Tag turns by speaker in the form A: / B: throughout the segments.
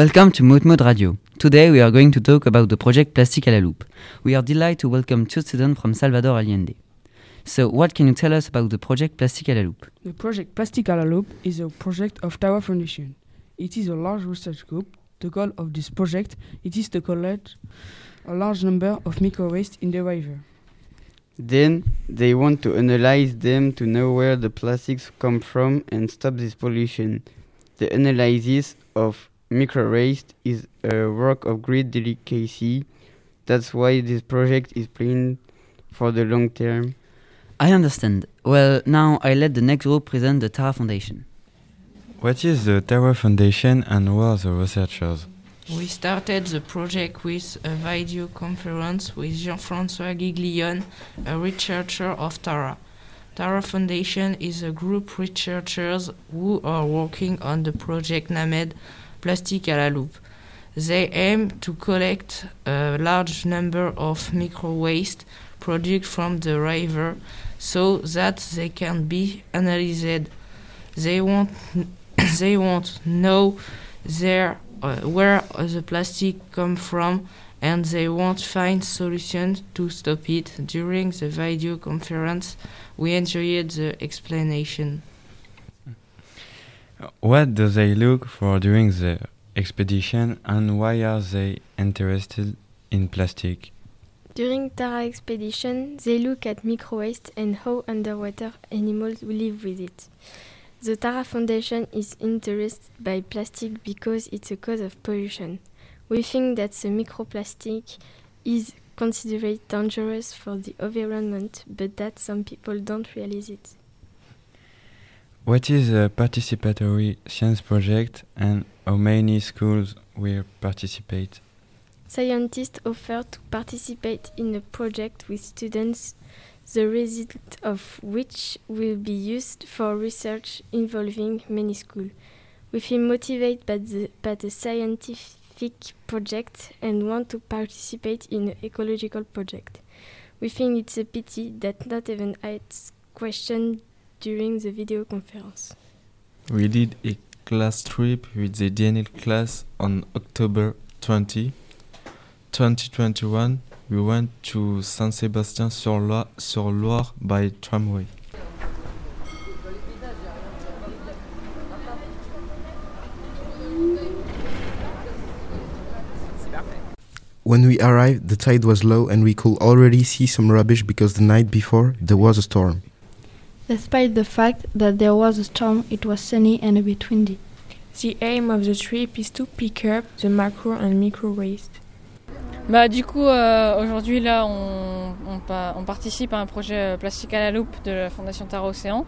A: Welcome to Mood Radio. Today we are going to talk about the project Plastic à la Loupe. We are delighted to welcome two students from Salvador Allende. So, what can you tell us about the project Plastic à la Loupe?
B: The project Plastic à la Loupe is a project of Tower Foundation. It is a large research group. The goal of this project it is to collect a large number of micro waste in the river.
C: Then they want to analyze them to know where the plastics come from and stop this pollution. The analysis of micro waste is a work of great delicacy. That's why this project is planned for the long term.
A: I understand. Well, now I let the next group present the Tara Foundation.
D: What is the Tara Foundation and who are the researchers?
E: We started the project with a video conference with Jean-François Giglion, a researcher of Tara. Tara Foundation is a group of researchers who are working on the project named Plastic à la Loupe. They aim to collect a large number of micro waste produced from the river so that they can be analyzed. They want they want know their uh, where the plastic come from and they want find solutions to stop it. During the video conference, we enjoyed the explanation.
D: What do they look for during the expedition and why are they interested in plastic?
F: During Tara expedition, they look at micro waste and how underwater animals live with it. The Tara Foundation is interested by plastic because it's a cause of pollution. We think that the microplastic is considered dangerous for the environment, but that some people don't realize it.
D: What is a participatory science project and how many schools will participate?
F: Scientists offer to participate in a project with students, the result of which will be used for research involving many schools. We feel motivated by the, by the scientific project and want to participate in an ecological project. We think it's a pity that not even asked questions during the video conference.
G: We did a class trip with the DNL class on October 20, 2021. We went to Saint Sébastien sur Loire, sur Loire by tramway.
H: When we arrived, the tide was low and we could already see some rubbish because the night before there was a storm.
I: Despite the fact that there was a storm, it was sunny and a bit windy.
J: The aim of the trip is to pick up the macro and micro waste.
K: Bah, du coup, euh, aujourd'hui, là, on, on, on, participe à un projet plastique à la loupe de la Fondation Tara Océan.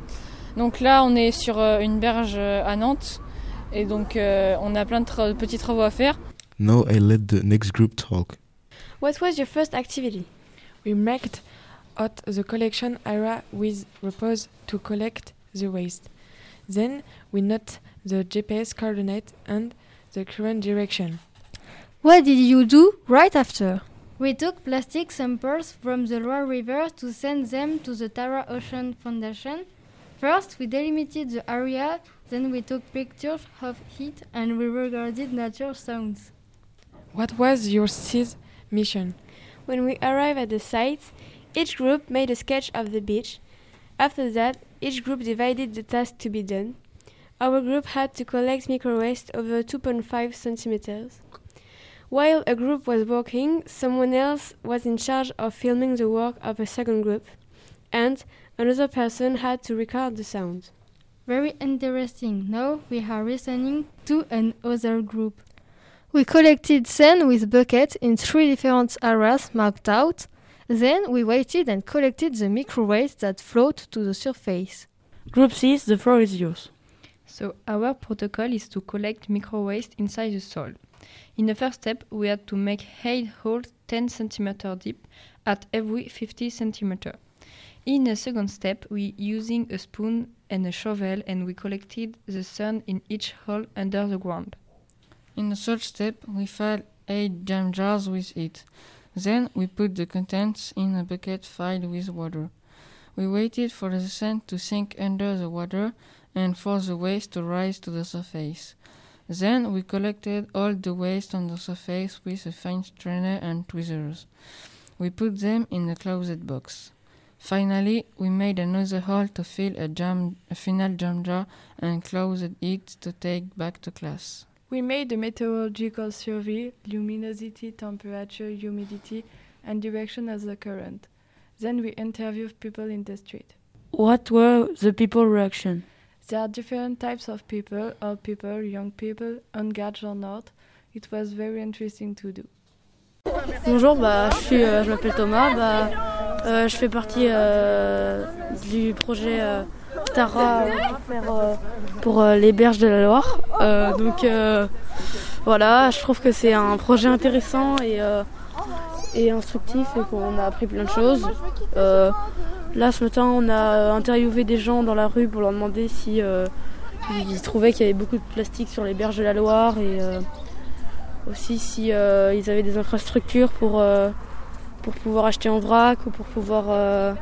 K: Donc là, on est sur euh, une berge euh, à Nantes et donc euh, on a plein de, tra de petits travaux à faire.
H: Now I let the next group talk.
L: What was your first activity?
J: We marked out the collection area with repose to collect the waste. Then we note the GPS coordinate and the current direction.
M: What did you do right after?
N: We took plastic samples from the Loire River to send them to the Tara Ocean Foundation. First, we delimited the area, then we took pictures of it and we recorded nature sounds.
J: What was your SIS mission?
L: When we arrived at the site, each group made a sketch of the beach. After that, each group divided the task to be done. Our group had to collect micro waste over 2.5 centimeters. While a group was working, someone else was in charge of filming the work of a second group, and another person had to record the sound.
N: Very interesting. Now we are listening to another group.
M: We collected sand with buckets in three different areas marked out. Then we waited and collected the micro waste that float to the surface.
O: Group C, the floor is yours.
P: So our protocol is to collect micro waste inside the soil. In the first step, we had to make 8 holes 10 cm deep at every 50 cm. In the second step, we using a spoon and a shovel and we collected the sand in each hole under the ground.
E: In the third step, we filled 8 jam jars with it. Then we put the contents in a bucket filled with water. We waited for the sand to sink under the water and for the waste to rise to the surface.
K: Then we collected all the waste on the surface with a fine strainer and tweezers. We put them in a closet box. Finally, we made another hole to fill a, jam, a final jam jar and closed it to take back to class.
J: We made a meteorological survey, luminosity, temperature, humidity, and direction of the current. Then we interviewed people in the street.
O: What were the people reaction?
J: There are different types of people, old people, young people, engaged or not. It was very interesting to do.
O: Bonjour, bah, je, suis, euh, je m'appelle Thomas. Bah, euh, je fais partie euh, du projet euh, Tara pour, euh, euh, les berges de la Loire. Euh, donc euh, voilà, je trouve que c'est un projet intéressant et, euh, instructif et qu'on a appris plein de choses. Là, ce matin, on a interviewé des gens dans la rue pour leur demander si ils trouvaient qu'il y avait beaucoup de plastique sur les berges de la Loire et aussi si ils avaient des infrastructures pour, pour pouvoir acheter en vrac ou pour pouvoir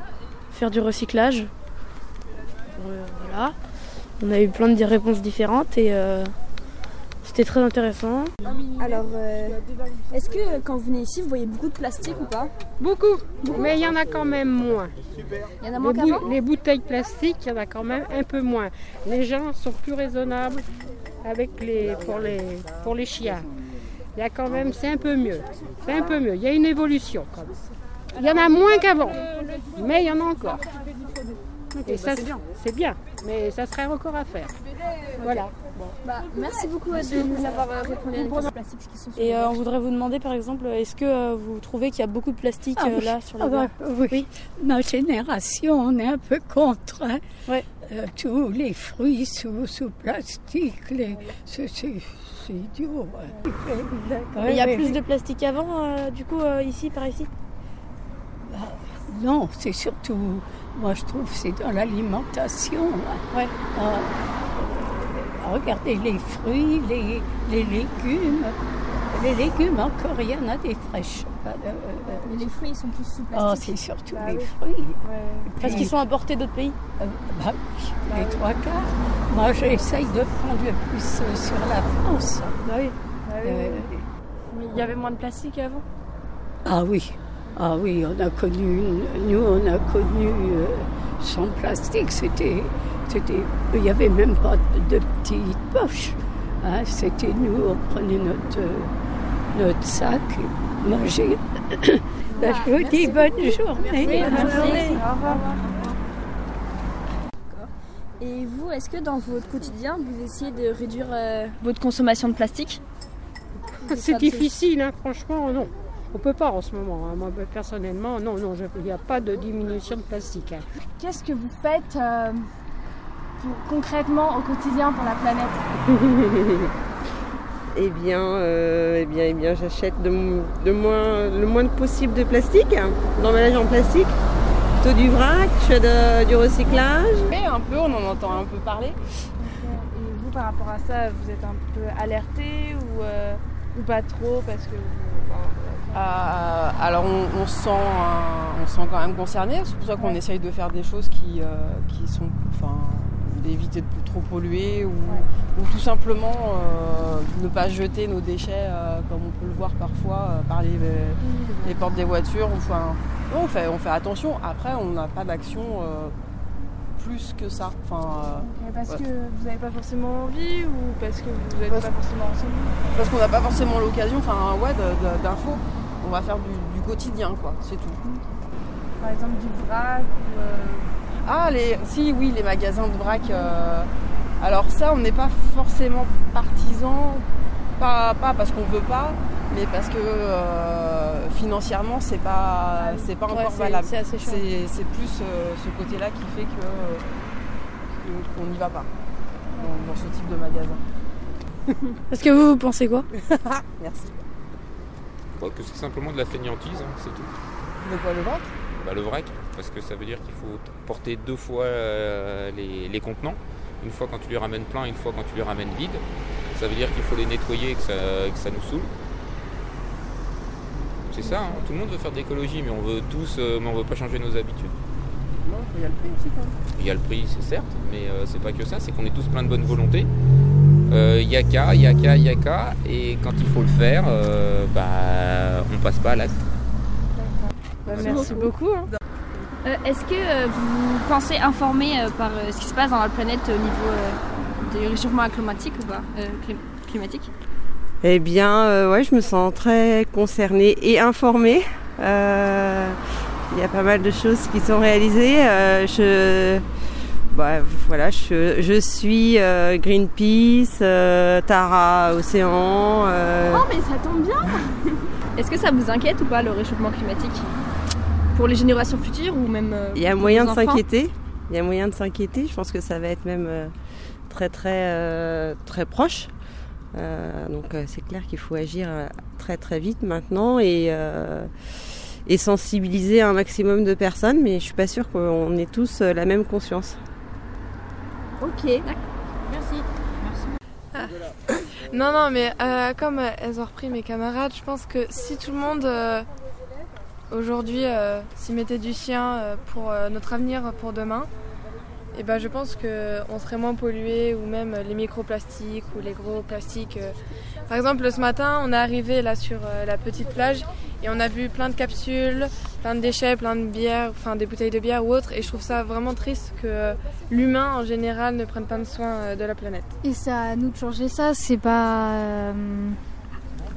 O: faire du recyclage. Voilà. On a eu plein de réponses différentes et euh, c'était très intéressant.
Q: Alors, euh, est-ce que quand vous venez ici, vous voyez beaucoup de plastique ou pas?
R: Beaucoup, mais il y en a quand même moins.
Q: Il y en a moins
R: les, bou-
Q: qu'avant?
R: les bouteilles plastiques, il y en a quand même un peu moins. Les gens sont plus raisonnables avec les, pour, les, pour les chiens. Il y a quand même, c'est un peu mieux. C'est un peu mieux. Il y a une évolution quand même. Il y en a moins qu'avant, mais il y en a encore. Et ça,
Q: c'est bien.
R: Mais ça serait encore à faire. Voilà.
Q: Bah, merci beaucoup de nous avoir euh, répondu à nos questions plastiques qui sont sur
O: Et euh, on voudrait vous demander par exemple, est-ce que euh, vous trouvez qu'il y a beaucoup de plastique
S: Ah
O: euh,
S: oui.
O: là sur la
S: Ah bah,
O: berge
S: oui. Ma génération, on est un peu contre. hein.
O: Ouais.
S: Euh, tous les fruits sous, sous plastique, les... c'est, idiot. ouais.
O: Il y a plus de plastique qu'avant, euh, du coup, euh, ici, par ici?
S: Non, c'est surtout, moi je trouve, c'est dans l'alimentation. là. Ah, regardez les fruits, les, les légumes. Les légumes, encore, il y en a des fraîches. De- euh,
Q: Mais les fruits, ils sont tous sous
S: Oh, c'est surtout
Q: Bah
S: les
Q: oui.
S: fruits.
O: Parce
S: Puis-
O: qu'ils sont importés d'autres pays
S: Euh, bah oui, les trois quarts. Moi, j'essaye de prendre le plus euh, sur la France.
O: Bah oui.
S: Euh,
J: Mais il y avait moins de plastique avant?
S: Ah oui, ah oui, on a connu, nous, on a connu euh, sans plastique. C'était, c'était, il n'y avait même pas de, de petites poches. hein. c'était nous, on prenait notre, euh, notre sac et mangeait. Ben, je vous dis bonne journée.
Q: Au revoir. Et vous, est-ce que dans votre quotidien, vous essayez de réduire euh, votre consommation de plastique?
R: C'est difficile, hein, franchement, non. On peut pas en ce moment. hein. Moi, personnellement, non, non, je- il n'y a pas de diminution de plastique. hein.
Q: Qu'est-ce que vous faites euh, pour- concrètement au quotidien pour la planète
T: Eh bien, euh, eh bien, eh bien j'achète de, mo- de moins, le moins possible de plastique, hein, d'emballage en plastique, plutôt du vrac, je fais de- du recyclage.
U: Mais un peu, on en entend un peu parler.
J: Et vous, par rapport à ça, vous êtes un peu alerté ou, euh, ou pas trop parce que vous- enfin,
U: Euh, alors on, on se sent, euh, on se sent quand même concerné, c'est pour ça qu'on essaye de faire des choses qui, euh, qui sont, enfin, d'éviter de trop polluer ou, ou tout simplement euh, ne pas jeter nos déchets euh, comme on peut le voir parfois euh, par les, les portes des voitures. Enfin, non, on, fait, on fait attention. Après, on n'a pas d'action euh, plus que ça. Enfin, euh,
J: Et parce
U: ouais.
J: que vous n'avez pas forcément envie ou parce que vous n'êtes pas forcément renseigné
U: Parce qu'on n'a pas forcément l'occasion, enfin ouais, d'infos. On va faire du, du quotidien, quoi, c'est tout.
J: Par exemple du vrac ou... euh,
U: Ah, les, si, oui, les magasins de vrac. euh, alors ça, on n'est pas forcément partisan, pas, pas parce qu'on veut pas, mais parce que euh, financièrement, c'est pas, c'est pas
O: Ouais,
U: encore
O: c'est-
U: valable.
O: c'est assez chiant.
U: C'est plus euh, ce côté-là qui fait que qu'on n'y va pas dans, dans ce type de magasin.
O: Parce que vous, vous pensez quoi?
U: Merci.
V: Crois que c'est simplement de la fainéantise, hein, c'est tout.
U: De quoi le vrac
V: Bah, le vrac, parce que ça veut dire qu'il faut porter deux fois euh, les, les contenants. Une fois quand tu les ramènes plein, une fois quand tu les ramènes vides. Ça veut dire qu'il faut les nettoyer et que ça, que ça nous saoule. C'est ça, hein. tout le monde veut faire de l'écologie, mais on veut tous, euh, mais on veut pas changer nos habitudes.
U: Non, il y a le prix aussi quand même.
V: Il y a le prix, c'est certes, mais euh, c'est pas que ça, c'est qu'on est tous plein de bonne volonté. Il y a qu'à, il y a qu'à, il y a qu'à, et quand il faut le faire, euh, bah, on passe pas à l'acte.
J: Bah, merci beaucoup. hein.
Q: Euh, Est-ce que euh, vous pensez informer euh, par euh, ce qui se passe dans la planète au niveau euh, du réchauffement climatique ou pas Euh, clim- climatique?
T: Eh bien, euh, ouais, je me sens très concernée et informée. Euh, Il y a pas mal de choses qui sont réalisées. Euh, je, bah, voilà, je, je suis euh, Greenpeace, euh, Tara Océan. euh,
Q: Oh mais ça tombe bien Est-ce que ça vous inquiète ou pas le réchauffement climatique? Pour les générations futures ou même
T: Il y a moyen de s'inquiéter. Il y a moyen de s'inquiéter. Je pense que ça va être même très très très proche. Donc c'est clair qu'il faut agir très très vite maintenant et et sensibiliser un maximum de personnes. Mais je suis pas sûre qu'on ait tous la même conscience.
Q: Ok. Merci.
J: Non, non, mais euh, comme elles ont repris mes camarades, je pense que si tout le monde euh, aujourd'hui euh, s'y mettait du sien pour notre avenir pour demain, et ben je pense qu'on serait moins pollué ou même les microplastiques ou les gros plastiques. Par exemple, ce matin, on est arrivé là sur la petite plage et on a vu plein de capsules, plein de déchets, plein de bières, enfin des bouteilles de bière ou autres. Et je trouve ça vraiment triste que euh, l'humain en général ne prenne pas de soin euh, de la planète.
N: Et c'est à nous de changer ça, c'est pas. euh,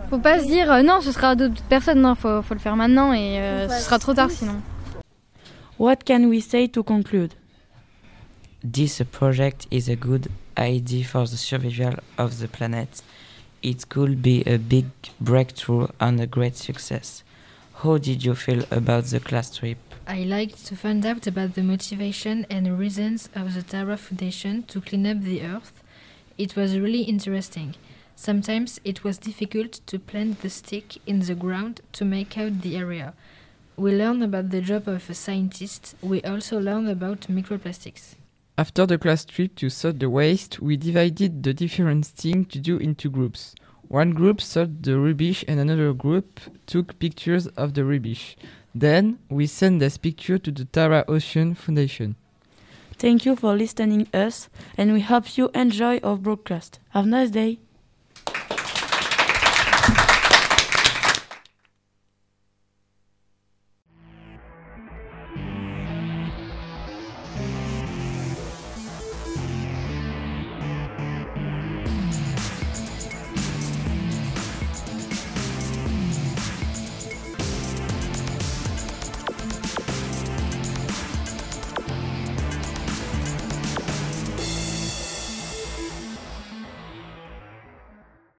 N: Faut pas se dire euh, non, ce sera à d'autres personnes, non, faut, faut le faire maintenant et euh, ce sera trop tard sinon.
W: What can we say to conclude?
A: This project is a good idea for the survival of the planet. It could be a big breakthrough and a great success. How did you feel about the class trip?
X: I liked to find out about the motivation and reasons of the Tara Foundation to clean up the earth. It was really interesting. Sometimes it was difficult to plant the stick in the ground to make out the area. We learned about the job of a scientist. We also learned about microplastics.
Y: After the class trip to sort the waste, we divided the different things to do into groups. One group sorted the rubbish and another group took pictures of the rubbish. Then we sent this picture to the Tara Ocean Foundation.
W: Thank you for listening us and we hope you enjoy our broadcast. Have a nice day.